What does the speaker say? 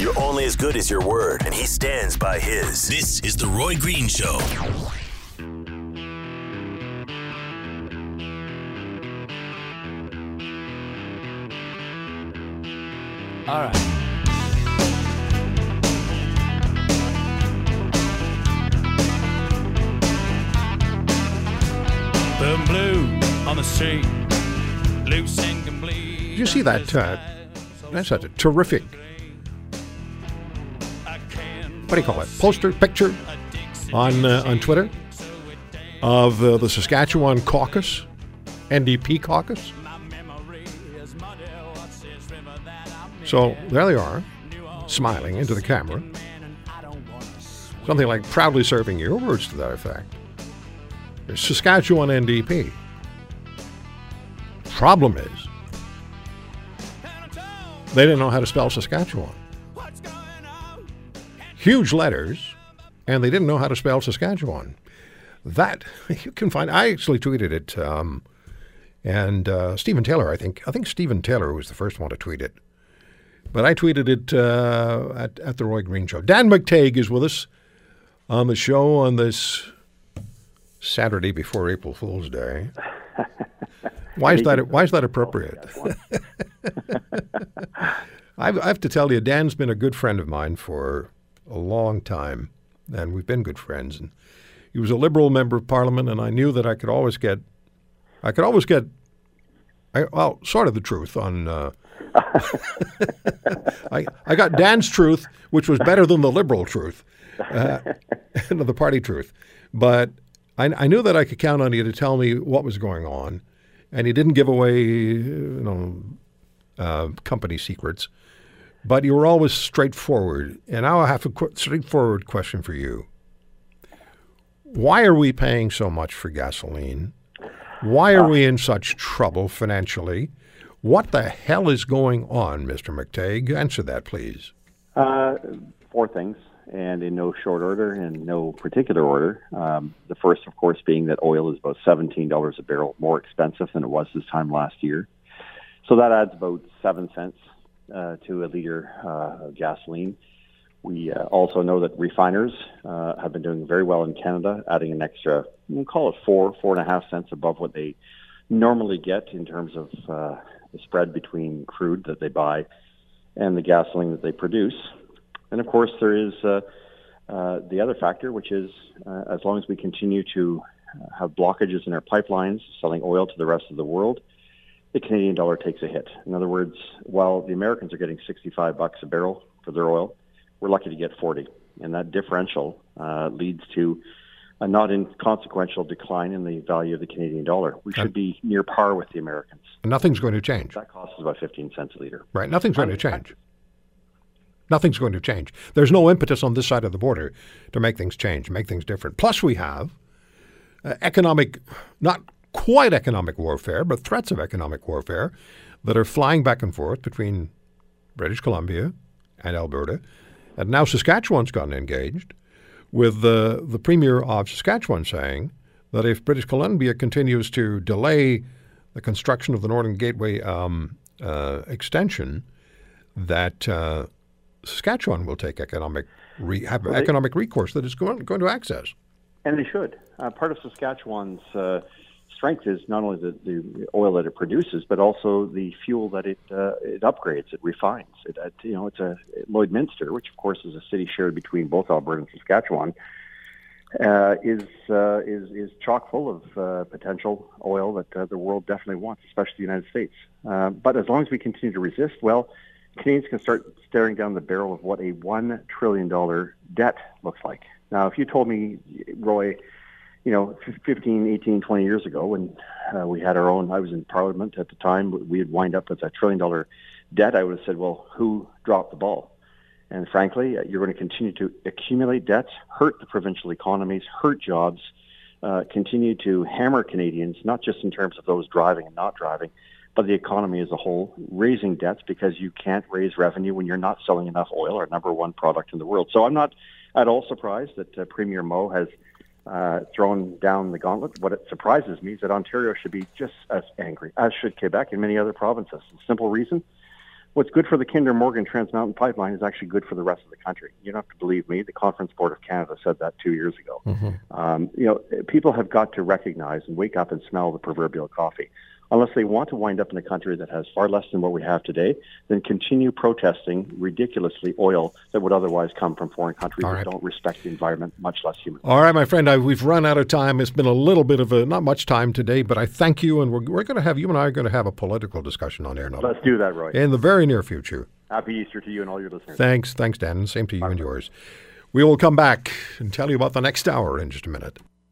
You're only as good as your word, and he stands by his. This is The Roy Green Show. All right. Boom blue on the street, loose and complete. Did you see that? Uh, that's such a terrific, what do you call it? Poster, picture on, uh, on Twitter of uh, the Saskatchewan caucus, NDP caucus. So there they are, smiling into the camera. Something like proudly serving you, words to that effect. Saskatchewan NDP. Problem is, they didn't know how to spell Saskatchewan. Huge letters, and they didn't know how to spell Saskatchewan. That you can find. I actually tweeted it, um, and uh, Stephen Taylor. I think. I think Stephen Taylor was the first one to tweet it. But I tweeted it uh, at, at the Roy Green Show. Dan McTeague is with us on the show on this Saturday before April Fool's Day. Why is that? Why is that appropriate? I have to tell you, Dan's been a good friend of mine for a long time, and we've been good friends. And he was a Liberal member of Parliament, and I knew that I could always get, I could always get, I, well, sort of the truth on. Uh, I I got Dan's truth, which was better than the Liberal truth, uh, the party truth, but I, I knew that I could count on you to tell me what was going on, and he didn't give away, you know, uh, company secrets, but you were always straightforward. And now I have a qu- straightforward question for you. Why are we paying so much for gasoline? Why are we in such trouble financially? What the hell is going on, Mr. McTeague? Answer that, please. Uh, four things, and in no short order, and no particular order. Um, the first, of course, being that oil is about $17 a barrel more expensive than it was this time last year. So that adds about seven cents to a liter uh, of gasoline. We uh, also know that refiners uh, have been doing very well in Canada, adding an extra, we'll call it four, four and a half cents above what they normally get in terms of uh, the spread between crude that they buy and the gasoline that they produce. And of course, there is uh, uh, the other factor, which is uh, as long as we continue to have blockages in our pipelines, selling oil to the rest of the world, the Canadian dollar takes a hit. In other words, while the Americans are getting 65 bucks a barrel for their oil, we're lucky to get 40, and that differential uh, leads to a not inconsequential decline in the value of the Canadian dollar. We should be near par with the Americans. Nothing's going to change. That costs us about 15 cents a liter. Right. Nothing's going to change. Nothing's going to change. There's no impetus on this side of the border to make things change, make things different. Plus, we have uh, economic, not quite economic warfare, but threats of economic warfare that are flying back and forth between British Columbia and Alberta. And now Saskatchewan's gotten engaged with the, the Premier of Saskatchewan saying that if British Columbia continues to delay the construction of the Northern Gateway um, uh, extension, that uh, Saskatchewan will take economic re- have Well, they- economic recourse that it's going, going to access. And they should. Uh, part of Saskatchewan's uh, strength is not only the, the oil that it produces, but also the fuel that it uh, it upgrades, it refines. It, you know it's a Lloydminster, which of course is a city shared between both Alberta and Saskatchewan, uh, is uh, is is chock full of uh, potential oil that uh, the world definitely wants, especially the United States. Uh, but as long as we continue to resist, well, Canadians can start staring down the barrel of what a one trillion dollar debt looks like. Now, if you told me, Roy, you know, 15, 18, 20 years ago when uh, we had our own, I was in Parliament at the time, we had wind up with a trillion dollar debt. I would have said, well, who dropped the ball? And frankly, uh, you're going to continue to accumulate debts, hurt the provincial economies, hurt jobs, uh, continue to hammer Canadians, not just in terms of those driving and not driving, but the economy as a whole, raising debts because you can't raise revenue when you're not selling enough oil, our number one product in the world. So I'm not at all surprised that uh, Premier Moe has uh, thrown down the gauntlet. What it surprises me is that Ontario should be just as angry, as should Quebec and many other provinces. The simple reason what's good for the Kinder Morgan Trans Mountain Pipeline is actually good for the rest of the country. You don't have to believe me. The Conference Board of Canada said that two years ago. Mm-hmm. Um, you know, people have got to recognize and wake up and smell the proverbial coffee unless they want to wind up in a country that has far less than what we have today, then continue protesting ridiculously oil that would otherwise come from foreign countries that don't respect the environment, much less human. All right, my friend, I, we've run out of time. It's been a little bit of a not much time today, but I thank you, and we're, we're going to have you and I are going to have a political discussion on air. Let's do that, Roy. In the very near future. Happy Easter to you and all your listeners. Thanks, thanks, Dan. Same to you Bye. and yours. We will come back and tell you about the next hour in just a minute.